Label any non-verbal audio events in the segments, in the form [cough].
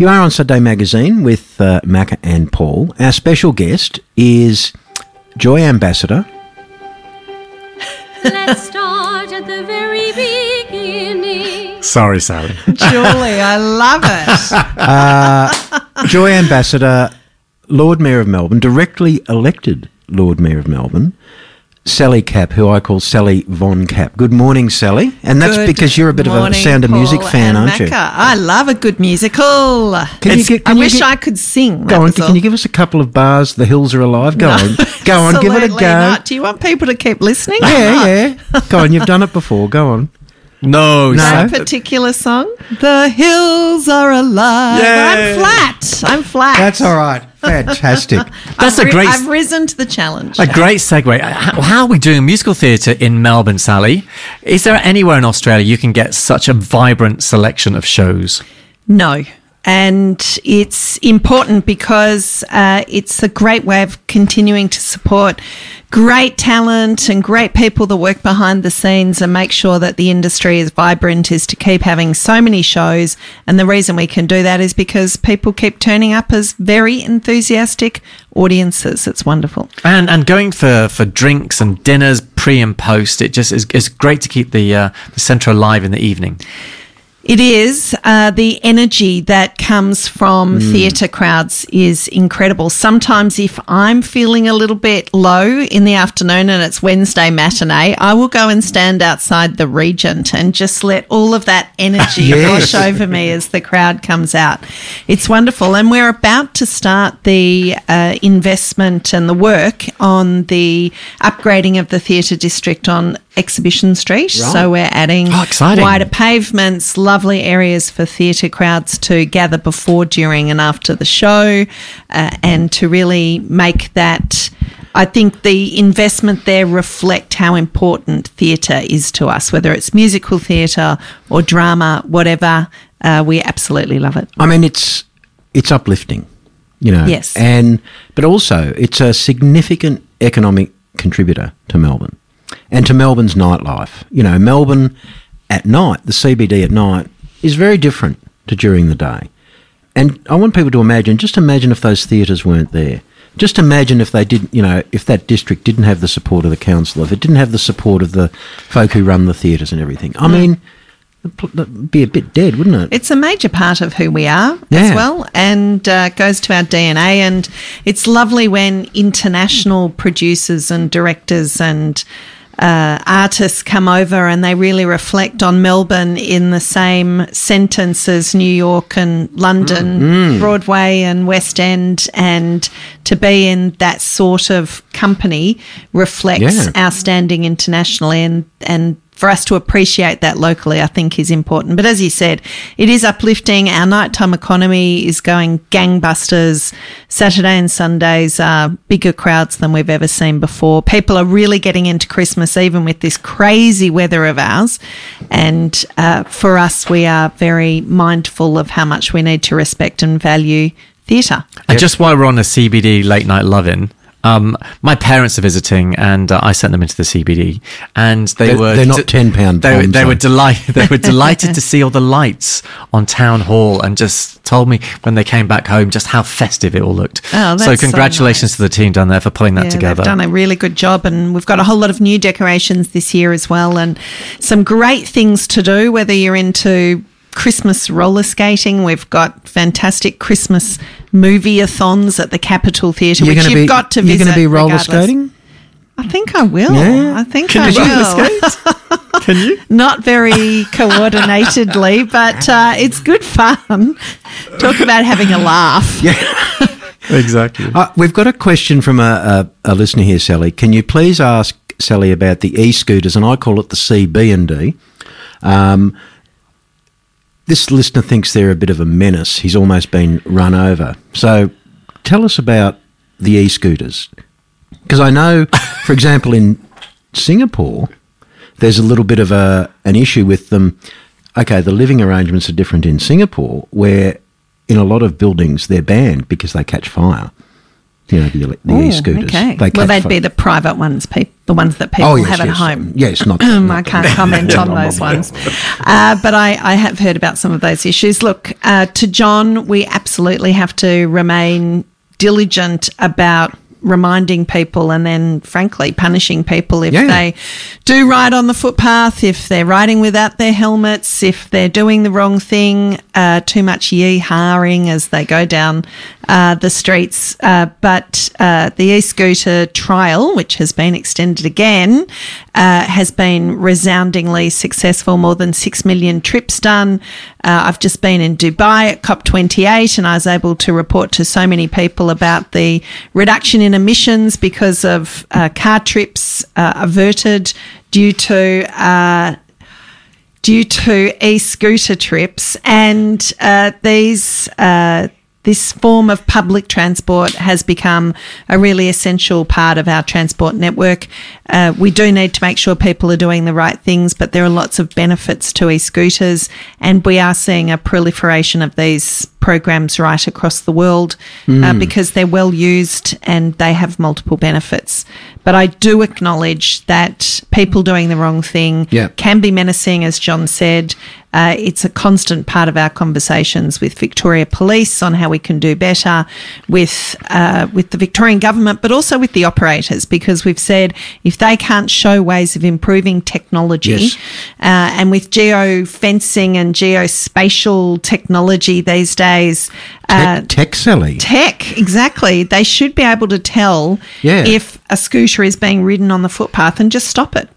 You are on Sunday Magazine with uh, Macca and Paul. Our special guest is Joy Ambassador. Let's start at the very beginning. Sorry, Sally. Julie, I love it. [laughs] Joy Ambassador, Lord Mayor of Melbourne, directly elected Lord Mayor of Melbourne, Sally Capp, who I call Sally Von Capp. Good morning, Sally. And that's Good because you're a bit of a morning, Sound of Music fan, aren't you? I love a good musical. Can you get- can I you wish get- I could sing. Go on, was can all. you give us a couple of bars? The hills are alive. Go on, go on, give it a go. not. Do you want people to keep listening? Yeah, yeah. Go on, you've done it before. Go on. [laughs] No, No. That particular song. The hills are alive. Yay. I'm flat. I'm flat. That's all right. Fantastic. [laughs] That's I've a great- I've risen to the challenge. A great segue. How, how are we doing musical theatre in Melbourne, Sally? Is there anywhere in Australia you can get such a vibrant selection of shows? No. And it's important because uh, it's a great way of continuing to support great talent and great people that work behind the scenes and make sure that the industry is vibrant is to keep having so many shows. And the reason we can do that is because people keep turning up as very enthusiastic audiences. It's wonderful. And and going for, for drinks and dinners pre and post, it just is it's great to keep the uh, the centre alive in the evening. It is. Uh, the energy that comes from theatre crowds is incredible. Sometimes, if I'm feeling a little bit low in the afternoon and it's Wednesday matinee, I will go and stand outside the Regent and just let all of that energy [laughs] Yes. wash over me as the crowd comes out. It's wonderful. And we're about to start the uh, investment and the work on the upgrading of the theatre district on Exhibition Street. So we're adding Oh, wider pavements, lovely areas for theatre crowds to gather before, during, and after the show, uh, and to really make that. I think the investment there reflect how important theatre is to us, whether it's musical theatre or drama, whatever. Uh, we absolutely love it. I mean, it's it's uplifting, you know. Yes. And but also it's a significant economic contributor to Melbourne and to Melbourne's nightlife. You know, Melbourne at night, the CBD at night is very different to during the day. And I want people to imagine, just imagine if those theatres weren't there. Just imagine if they didn't, you know, if that district didn't have the support of the council, if it didn't have the support of the folk who run the theatres and everything. I mean, it'd be a bit dead, wouldn't it? It's a major part of who we are Yeah. as well, and uh, goes to our DNA. And it's lovely when international producers and directors and uh, artists come over and they really reflect on Melbourne in the same sentence as New York and London, Broadway and West End, and to be in that sort of company reflects Yeah. our standing internationally and and for us to appreciate that locally, I think is important. But as you said, it is uplifting. Our nighttime economy is going gangbusters. Saturday and Sundays are bigger crowds than we've ever seen before. People are really getting into Christmas, even with this crazy weather of ours. And uh, for us, we are very mindful of how much we need to respect and value theatre. And just while we're on the CBD late night loving, um, my parents are visiting, and uh, I sent them into the CBD, and they They're- were they're not 10 pound They, bombs, they were delighted. They were [laughs] delighted to see all the lights on Town Hall, and just told me when they came back home just how festive it all looked. Oh, that's so so congratulations nice. to the team down there for pulling that Yeah, together. They've done a really good job, and we've got a whole lot of new decorations this year as well, and some great things to do. Whether you're into Christmas roller skating, we've got fantastic Christmas movie-a-thons at the Capitol Theatre, You're which you've be, got to You're visit. going to be roller regardless. skating? I think I will. Yeah. I think Can I will. skate? [laughs] Can you? Not very coordinatedly, but [laughs] uh, it's good fun. Talk about having a laugh. Yeah. [laughs] Exactly. Uh, we've got a question from a, a, a listener here, Sally. Can you please ask Sally about the e-scooters, and I call it the CB and D. Um, this listener thinks they're a bit of a menace. He's almost been run over. So tell us about the e scooters. Because I know, [laughs] for example, in Singapore, there's a little bit of a an issue with them. Okay, the living arrangements are different in Singapore, where in a lot of buildings they're banned because they catch fire. You know, the, the e-scooters. Okay. They well, they'd fi- be the private ones, pe- the ones that people oh, yes, have at home. Yes, not. [clears throat] I not the- can't [laughs] comment on those ones. Uh, but I, I have heard about some of those issues. Look, uh, to John, we absolutely have to remain diligent about reminding people and then, frankly, punishing people if Yeah. they do ride on the footpath, if they're riding without their helmets, if they're doing the wrong thing, uh, too much yee-hawing as they go down uh, the streets. Uh, but uh, the e-scooter trial, which has been extended again, uh, has been resoundingly successful. More than six million trips done. Uh, I've just been in Dubai at COP28, and I was able to report to so many people about the reduction in emissions because of uh, car trips uh, averted due to. Uh, due to e-scooter trips and uh, these uh, this form of public transport has become a really essential part of our transport network. Uh, we do need to make sure people are doing the right things, but there are lots of benefits to e-scooters, and we are seeing a proliferation of these programs right across the world uh, because they're well used and they have multiple benefits. But I do acknowledge that people doing the wrong thing Yeah. can be menacing, as John said. Uh, it's a constant part of our conversations with Victoria Police on how we can do better, with uh, with the Victorian government, but also with the operators, because we've said if they can't show ways of improving technology, Yes. uh, and with geo fencing and geospatial technology these days, uh, Tech, tech Sally. tech exactly, they should be able to tell Yeah. if a scooter is being ridden on the footpath and just stop it.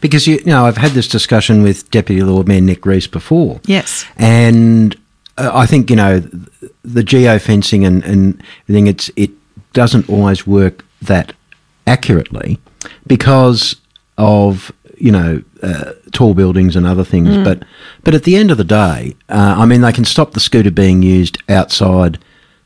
Because you, you know, I've had this discussion with Deputy Lord Mayor Nick Reece before. Yes. and uh, I think you know th- the geofencing and and everything. It's it doesn't always work that accurately because of you know uh, tall buildings and other things. Mm. But but at the end of the day, uh, I mean, they can stop the scooter being used outside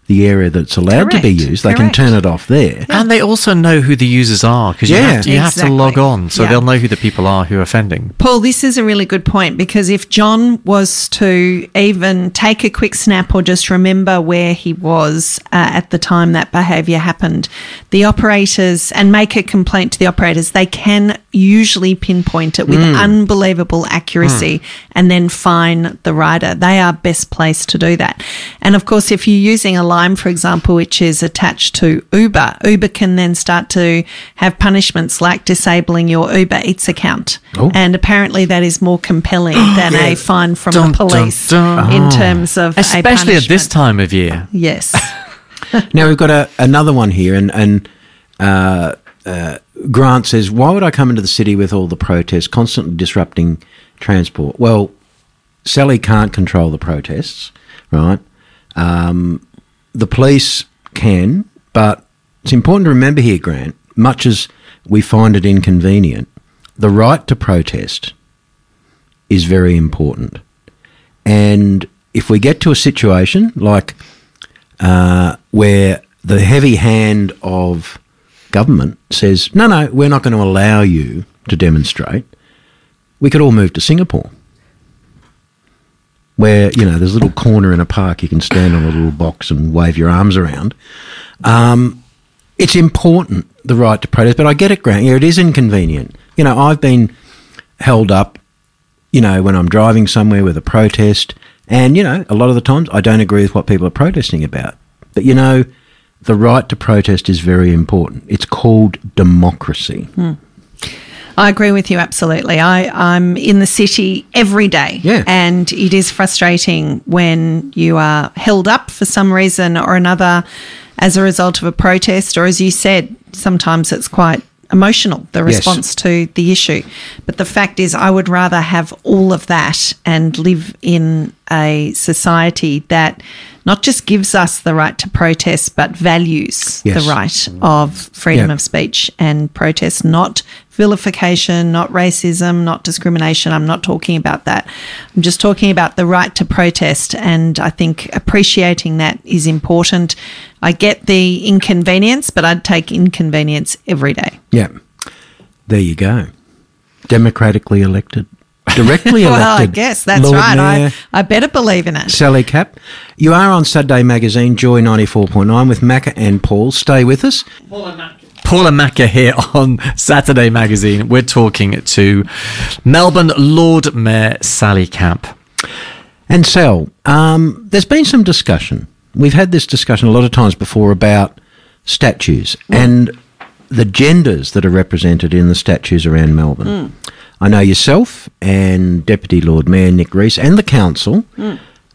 the area that's allowed to be used. They Correct. can turn it off there. And they also know who the users are because you, have to, you have to log on, so Yeah. they'll know who the people are who are offending. Paul, this is a really good point because if John was to even take a quick snap or just remember where he was uh, at the time that behaviour happened, the operators and make a complaint to the operators, they can usually pinpoint it with unbelievable accuracy and then fine the rider. They are best placed to do that. And of course, if you're using a Lime, for example, which is attached to Uber, Uber can then start to have punishments like disabling your Uber Eats account. Oh. And apparently, that is more compelling [gasps] than a fine from Dun, the police dun. in terms of a Especially at this time of year. Yes. [laughs] Now we've got a, another one here, and and uh, uh, Grant says, "Why would I come into the city with all the protests, constantly disrupting transport?" Well, Sally can't control the protests, right? Um, the police can, but it's important to remember here, Grant. Much as we find it inconvenient, the right to protest is very important. And if we get to a situation like uh, where the heavy hand of government says, no, no, we're not going to allow you to demonstrate, we could all move to Singapore. Where, you know, there's a little corner in a park, you can stand on a little box and wave your arms around. Um, it's important, the right to protest, but I get it, Grant. Yeah, it is inconvenient. You know, I've been held up, you know, when I'm driving somewhere with a protest, and, you know, a lot of the times I don't agree with what people are protesting about. But, you know, the right to protest is very important. It's called democracy. I agree with you absolutely. I, I'm in the city every day. Yeah. And it is frustrating when you are held up for some reason or another as a result of a protest, or as you said, sometimes it's quite emotional, the Yes. response to the issue. But the fact is, I would rather have all of that and live in a society that not just gives us the right to protest, but values Yes. the right of freedom of speech and protest, not vilification, not racism, not discrimination. I'm not talking about that. I'm just talking about the right to protest. And I think appreciating that is important. I get the inconvenience, but I'd take inconvenience every day. Yeah. There you go. Democratically elected. Directly elected. [laughs] Well, I guess that's Lord right. Mayor I, I better believe in it. Sally Capp. You are on Saturday Magazine, Joy 94.9 with Macca and Paul. Stay with us. Paula Macca here [laughs] on Saturday Magazine. We're talking to Melbourne Lord Mayor Sally Capp. And Sal, um, there's been some discussion. We've had this discussion a lot of times before about statues and the genders that are represented in the statues around Melbourne. I know yourself and Deputy Lord Mayor Nick Reece and the council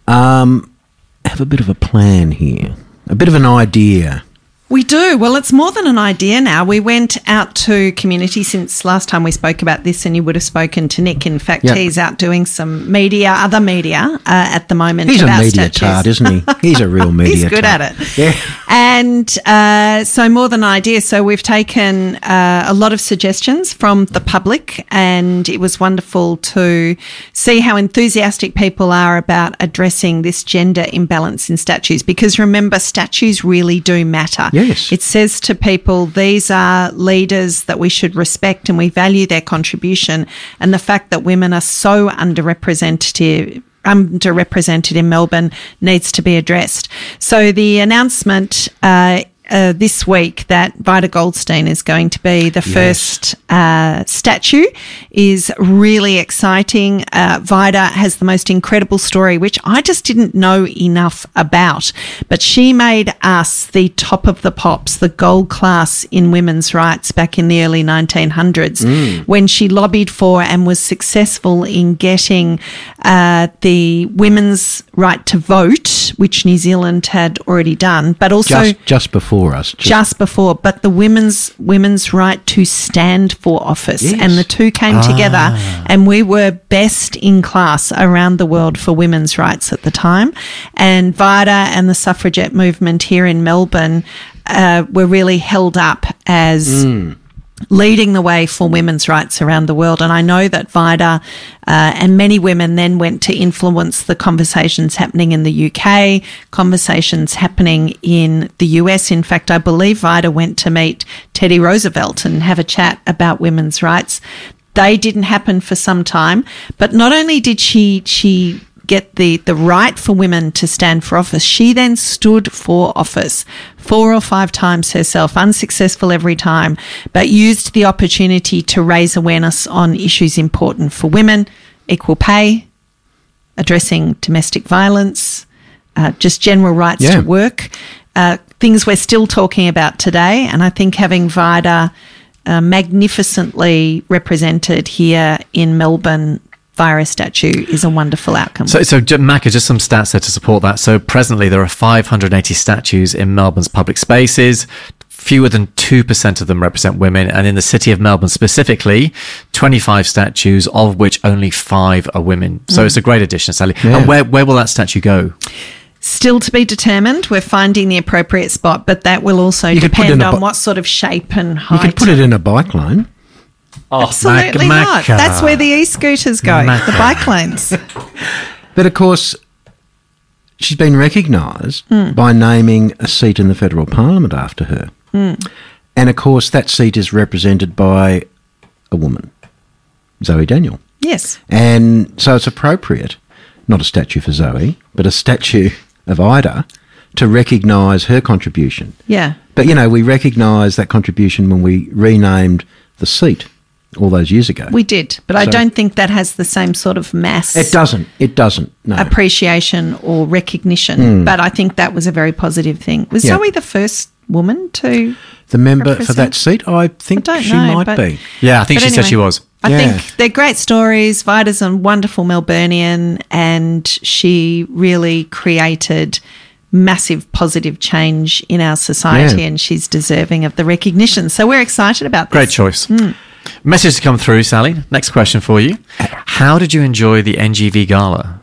um, have a bit of a plan here, a bit of an idea. We do. Well, it's more than an idea now. We went out to community since last time we spoke about this, and you would have spoken to Nick. In fact, Yep. he's out doing some media, other media uh, at the moment. He's a media statues. tart, isn't he? [laughs] He's a real media He's good tart. at it. Yeah. And uh, so, more than an idea. So, we've taken uh, a lot of suggestions from the public, and it was wonderful to see how enthusiastic people are about addressing this gender imbalance in statues. Because remember, statues really do matter. Yes. It says to people, these are leaders that we should respect and we value their contribution. And the fact that women are so underrepresented underrepresented in Melbourne needs to be addressed. So the announcement uh, uh, this week that Vida Goldstein is going to be the first uh, statue is really exciting. Uh, Vida has the most incredible story, which I just didn't know enough about. But she made us the top of the pops, the gold class in women's rights back in the early 1900s when she lobbied for and was successful in getting uh, the women's right to vote, which New Zealand had already done, but also Just, just before us. Just, just before, but the women's women's right to stand for office, Yes. and the two came together, and we were best in class around the world for women's rights at the time. And Vida and the suffragette movement here in Melbourne uh, were really held up as leading the way for women's rights around the world. And I know that Vida uh, and many women then went to influence the conversations happening in the UK, conversations happening in the US. In fact, I believe Vida went to meet Teddy Roosevelt and have a chat about women's rights. They didn't happen for some time, but not only did she she get the, the right for women to stand for office. She then stood for office four or five times herself, unsuccessful every time, but used the opportunity to raise awareness on issues important for women, equal pay, addressing domestic violence, uh, just general rights Yeah. to work, uh, things we're still talking about today. And I think having Vida uh, magnificently represented here in Melbourne via a statue is a wonderful outcome. So, so J- Macca, just some stats there to support that. So, presently there are 580 statues in Melbourne's public spaces. Fewer than 2% of them represent women. And in the city of Melbourne specifically, 25 statues, of which only five are women. So mm. it's a great addition, Sally. Yeah. And where, where will that statue go? Still to be determined. We're finding the appropriate spot, but that will also You could put it depend on bo- what sort of shape and height. you could put it in a bike lane. Oh, Absolutely not. That's where the e-scooters go, the bike lanes. [laughs] But of course, she's been recognised Hmm. by naming a seat in the federal parliament after her. Hmm. And of course, that seat is represented by a woman, Zoe Daniel. Yes. And so it's appropriate, not a statue for Zoe, but a statue of Vida to recognise her contribution. Yeah. But, you know, we recognise that contribution when we renamed the seat all those years ago. We did, but I don't think that has the same sort of mass it doesn't. It doesn't. No. appreciation or recognition. Hmm. But I think that was a very positive thing. Was. Yeah. Zoe the first woman to? the member for that seat, I think I don't she know, might but- be. Yeah, I think But she said she was. I Yeah. think they're great stories. Vida's a wonderful Melburnian, and she really created massive positive change in our society, Yeah. and she's deserving of the recognition. So we're excited about this. Great choice. Hmm. Message to come through, Sally. Next question for you. How did you enjoy the NGV Gala?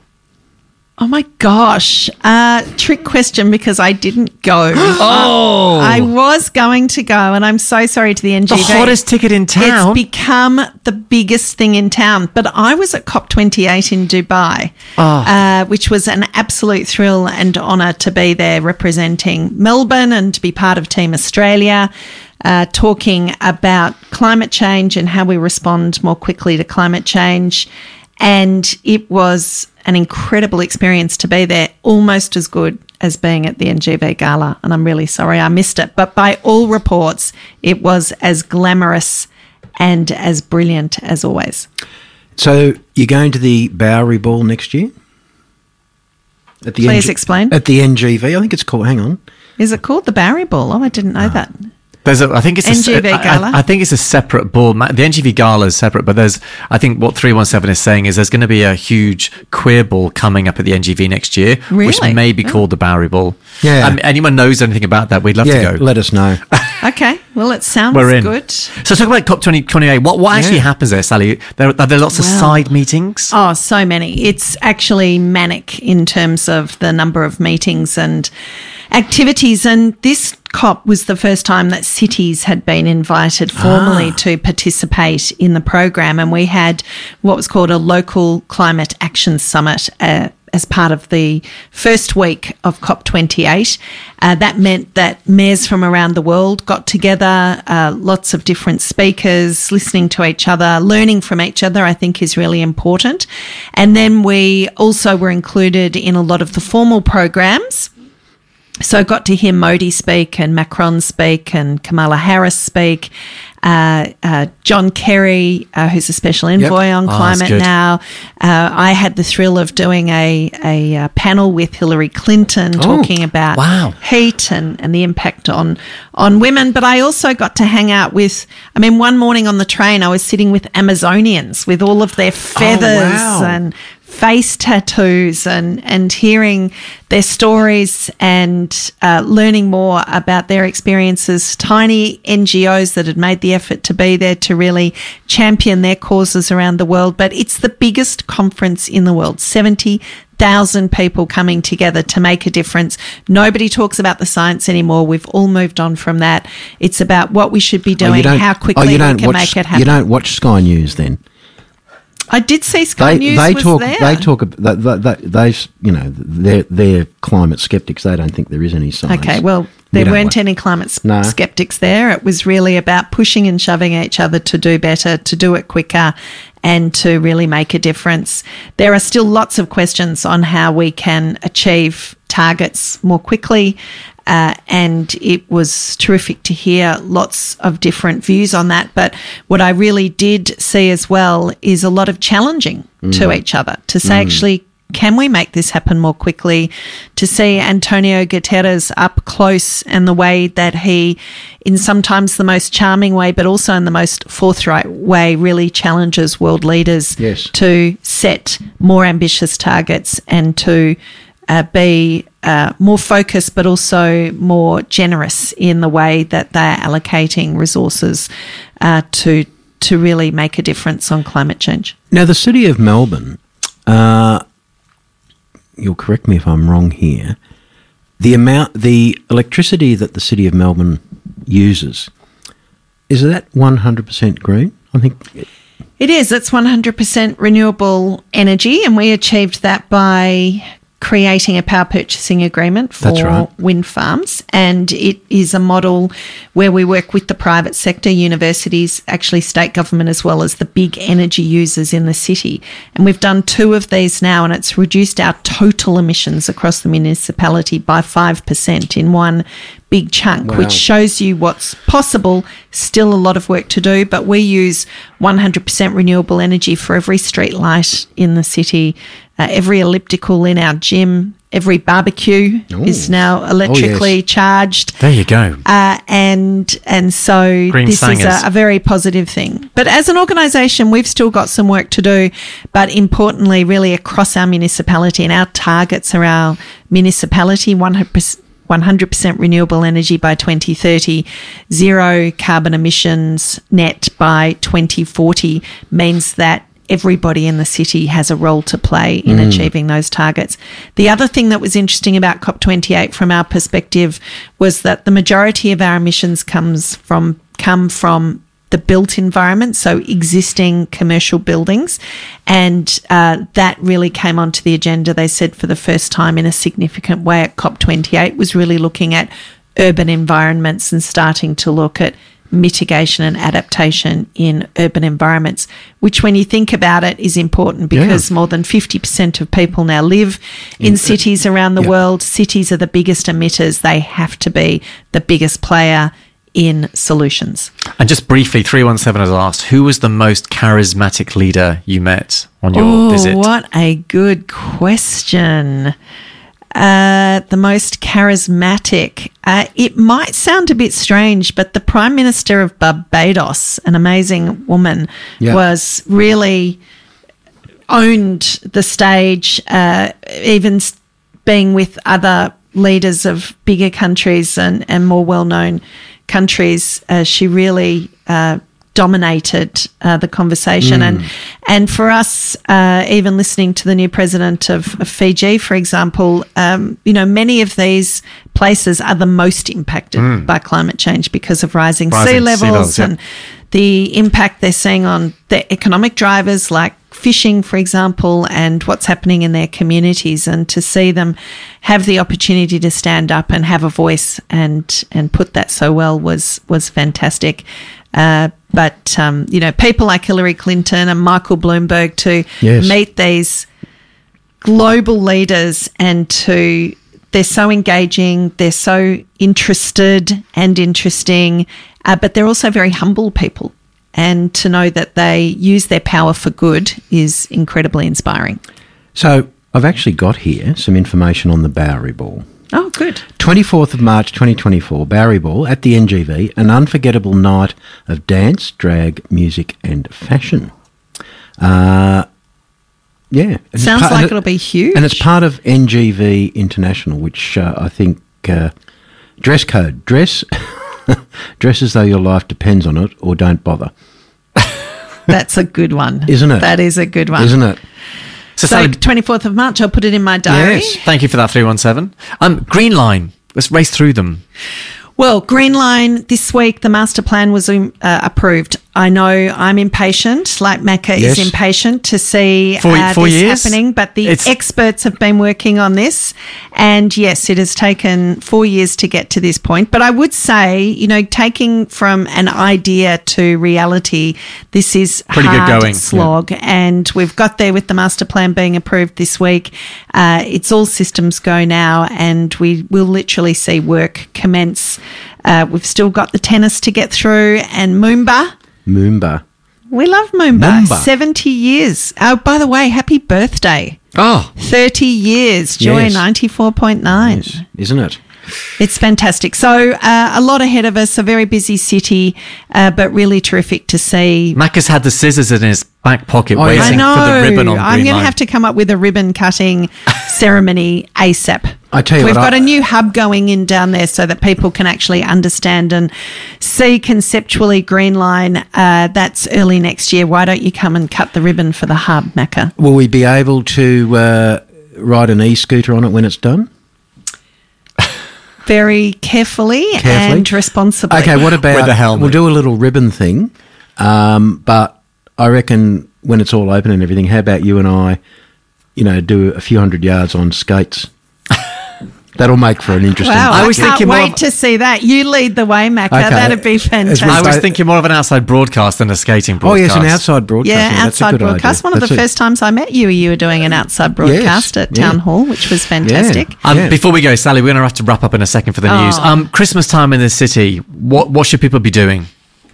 Oh my gosh. Uh, trick question because I didn't go. [gasps] Oh, I was going to go, and I'm so sorry to the NGV. the hottest ticket in town. It's become the biggest thing in town. But I was at COP28 in Dubai, Ah. uh, which was an absolute thrill and honour to be there representing Melbourne and to be part of Team Australia. Uh, talking about climate change and how we respond more quickly to climate change. And it was an incredible experience to be there, almost as good as being at the NGV Gala. And I'm really sorry I missed it. But by all reports, it was as glamorous and as brilliant as always. So you're going to the Bowery Ball next year? At the Please explain. At the NGV, I think it's called. Hang on. Is it called the Bowery Ball? Oh, I didn't know that. There's a, I think it's a, se- NGV I- I- think it's a separate ball. The NGV Gala is separate, but there's, I think what 317 is saying is there's going to be a huge queer ball coming up at the NGV next year, which may be called the Bowery Ball. Yeah. Um, anyone knows anything about that, we'd love Yeah, to go. let us know. [laughs] Okay. Well, it sounds We're in. good. So talk about COP 2028. What, what actually happens there, Sally? There, are there lots of side meetings? Oh, so many. It's actually manic in terms of the number of meetings and activities. And this COP was the first time that cities had been invited formally to participate in the program. And we had what was called a local climate action summit. Uh, as part of the first week of COP28. Uh, that meant that mayors from around the world got together, uh, lots of different speakers, listening to each other, learning from each other, I think is really important. And then we also were included in a lot of the formal programs. So I got to hear Modi speak and Macron speak and Kamala Harris speak. Uh, uh, John Kerry, uh, who's a special envoy on Oh, climate good. now. Uh, I had the thrill of doing a, a, uh panel with Hillary Clinton talking about wow. heat and, and the impact on on women. But I also got to hang out with. I mean, one morning on the train, I was sitting with Amazonians with all of their feathers wow. and face tattoos and and hearing their stories and uh, learning more about their experiences. Tiny NGOs that had made the effort to be there to really champion their causes around the world. But it's the biggest conference in the world. Seventy thousand people coming together to make a difference. Nobody talks about the science anymore. We've all moved on from that. It's about what we should be Oh, doing, don't- how quickly oh, we can watch, make it happen. You don't watch Sky News then? I did see Sky They News they was talk there. they talk they, they, they, you know they're they're climate skeptics. They don't think there is any science. Okay, well, there don't weren't any climate No. skeptics there. It was really about pushing and shoving each other to do better, to do it quicker, and to really make a difference. There are still lots of questions on how we can achieve targets more quickly. Uh, and it was terrific to hear lots of different views on that. But what I really did see as well is a lot of challenging to each other to say, actually, can we make this happen more quickly? To see Antonio Guterres up close and the way that he, in sometimes the most charming way, but also in the most forthright way, really challenges world leaders Yes. to set more ambitious targets and to uh, be uh, more focused, but also more generous in the way that they're allocating resources uh, to to really make a difference on climate change. Now, the city of Melbourne, uh, you'll correct me if I'm wrong here, the amount, the electricity that the city of Melbourne uses, is that 100% green? I think, It is. It's 100% renewable energy, and we achieved that by creating a power purchasing agreement for right. wind farms. And it is a model where we work with the private sector, universities, actually state government, as well as the big energy users in the city. And we've done two of these now, and it's reduced our total emissions across the municipality by 5% in one big chunk, Wow. which shows you what's possible. Still a lot of work to do, but we use 100% renewable energy for every street light in the city, uh, every elliptical in our gym, every barbecue is now electrically Oh, yes. charged. There you go. Uh, and and so Green this is a, a very positive thing. But as an organisation, we've still got some work to do. But importantly, really across our municipality and our targets are our municipality 100%. 100% renewable energy by 2030, zero carbon emissions net by 2040 means that everybody in the city has a role to play in achieving those targets. The other thing that was interesting about COP28 from our perspective was that the majority of our emissions comes from come from the built environment, so existing commercial buildings. And uh, that really came onto the agenda, they said, for the first time in a significant way at COP28, was really looking at urban environments and starting to look at mitigation and adaptation in urban environments, which, when you think about it, is important because more than 50% of people now live in cities around the yeah. world. Cities are the biggest emitters, they have to be the biggest player in solutions. And just briefly, 317 has asked, who was the most charismatic leader you met on your Oh, visit? what a good question. Uh, the most charismatic. Uh, it might sound a bit strange, but the Prime Minister of Barbados, an amazing woman, Yeah. was really owned the stage, uh, even being with other leaders of bigger countries and, and more well known countries. Uh, she really uh, dominated uh, the conversation. And, and for us, uh, even listening to the new president of, of Fiji, for example, um, you know, many of these places are the most impacted by climate change because of rising, Rising sea sea levels levels, yeah. and the impact they're seeing on the economic drivers like fishing, for example, and what's happening in their communities, and to see them have the opportunity to stand up and have a voice and and put that so well was was fantastic. Uh, but um, you know, people like Hillary Clinton and Michael Bloomberg to Yes. meet these global leaders and to they're so engaging, they're so interested and interesting, uh, but they're also very humble people. And to know that they use their power for good is incredibly inspiring. So I've actually got here some information on the Bowery Ball. Oh, good. 24th of March 2024, Bowery Ball at the NGV, an unforgettable night of dance, drag, music, and fashion. Uh, yeah. And Sounds part- like it- it'll be huge. And it's part of NGV International, which uh, I think uh, dress code dress [laughs] dress as though your life depends on it, or don't bother, That's a good one. Isn't it? That is a good one. isn't it? So, So, Sally, 24th of March, I'll put it in my diary. Yes. thank you for that, 317. Um, Green Line, let's race through them. Well, Green Line this week, the master plan was um, uh, approved. I know I'm impatient, like Macca Yes. is impatient to see Four- uh, four this years? happening, but the It's- experts have been working on this. And yes, it has taken four years to get to this point. But I would say, you know, taking from an idea to reality, this is Pretty good hard going, yeah. slog. And we've got there with the master plan being approved this week. Uh, it's all systems go now, and we will literally see work commence. Uh, we've still got the tennis to get through, and Moomba. Moomba. We love Moomba. Moomba. 70 years. Oh, by the way, happy birthday. Oh, 30 years. Joy Yes. 94.9. Yes, isn't it? It's fantastic. So, uh, a lot ahead of us, a very busy city, uh, but really terrific to see. Macca's had the scissors in his back pocket Oh, waiting I know. for the ribbon on I'm going to have to come up with a ribbon cutting [laughs] ceremony ASAP. I tell you We've what, got I- a new hub going in down there so that people can actually understand and see conceptually Green Line. Uh, that's early next year. Why don't you come and cut the ribbon for the hub, Macca? Will we be able to uh, ride an e-scooter on it when it's done? Very carefully, Carefully? and responsibly. Okay, what about With a helmet. We'll do a little ribbon thing, um, but I reckon when it's all open and everything, how about you and I, you know, do a few hundred yards on skates? That'll make for an interesting. Wow, I, I was can't thinking more wait of- to see that. You lead the way, Macca. Okay. That'd be fantastic. I was thinking more of an outside broadcast than a skating Oh broadcast. yes, an outside broadcast. Yeah, that's a outside good broadcast. idea. One of That's the a- first times I met you, you were doing an outside broadcast at yeah. Town Hall, which was fantastic. Yeah. Um, Yeah. Before we go, Sally, we're going to have to wrap up in a second for the Oh. news. Um, Christmas time in the city. What what should people be doing?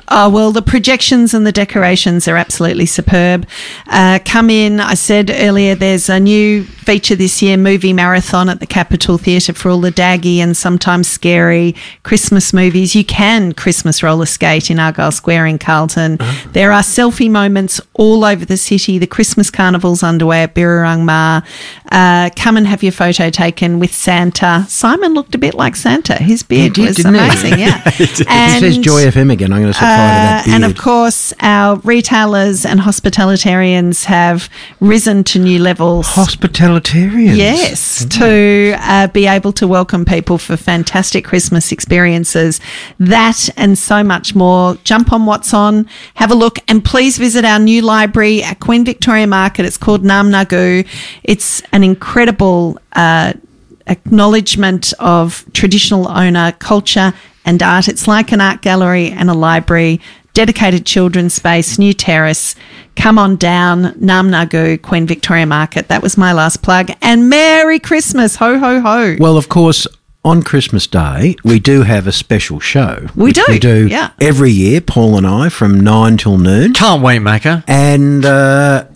Oh, well, the projections and the decorations are absolutely superb. Uh, come in. I said earlier there's a new feature this year movie marathon at the Capitol Theatre for all the daggy and sometimes scary Christmas movies. You can Christmas roller skate in Argyle Square in Carlton. There are selfie moments all over the city. The Christmas carnival's underway at Birrarung Marr. Uh, come and have your photo taken with Santa. Simon looked a bit like Santa. His beard did, was didn't he? amazing. Yeah. [laughs] It says Joy FM again. I'm going to fire to that Uh, beard. and of course, our retailers and hospitalitarians have risen to new levels. Hospitalitarians. Yes, to uh, be able to welcome people for fantastic Christmas experiences. That and so much more. Jump on what's on, have a look, and please visit our new library at Queen Victoria Market. It's called Narrm Ngarrgu. It's an incredible uh, acknowledgement of traditional owner culture and art. It's like an art gallery and a library. Dedicated children's space, new terrace. Come on down, Narrm Ngarrgu, Queen Victoria Market. That was my last plug. And Merry Christmas. Ho, ho, ho. Well, of course, on Christmas Day, we do have a special show. We do, We do yeah. every year, Paul and I, from nine till noon. Can't wait, Macca. And uh,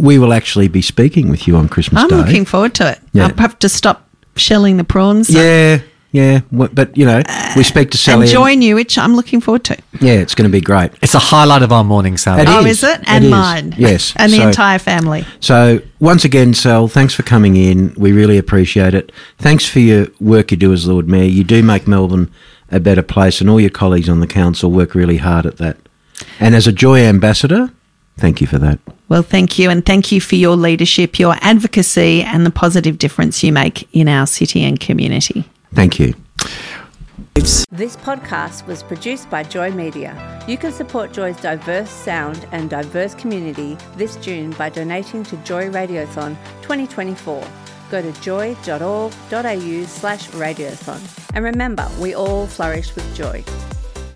we will actually be speaking with you on Christmas I'm Day. looking forward to it. Yeah. I'll have to stop shelling the prawns. Yeah, yeah. But, you know, we speak to Sally. And join you, which I'm looking forward to. yeah, it's going to be great. It's a highlight of our morning, Sally. It oh, is. is it? It And is. mine. [laughs] Yes. And the So- entire family. So, once again, Sal, thanks for coming in. We really appreciate it. Thanks for your work you do as Lord Mayor. You do make Melbourne a better place, and all your colleagues on the council work really hard at that. And as a Joy ambassador, thank you for that. Well, thank you. And thank you for your leadership, your advocacy, and the positive difference you make in our city and community. Thank you. This podcast was produced by Joy Media. You can support Joy's diverse sound and diverse community this June by donating to Joy Radiothon 2024. Go to joy.org.au slash radiothon. And remember, we all flourish with joy.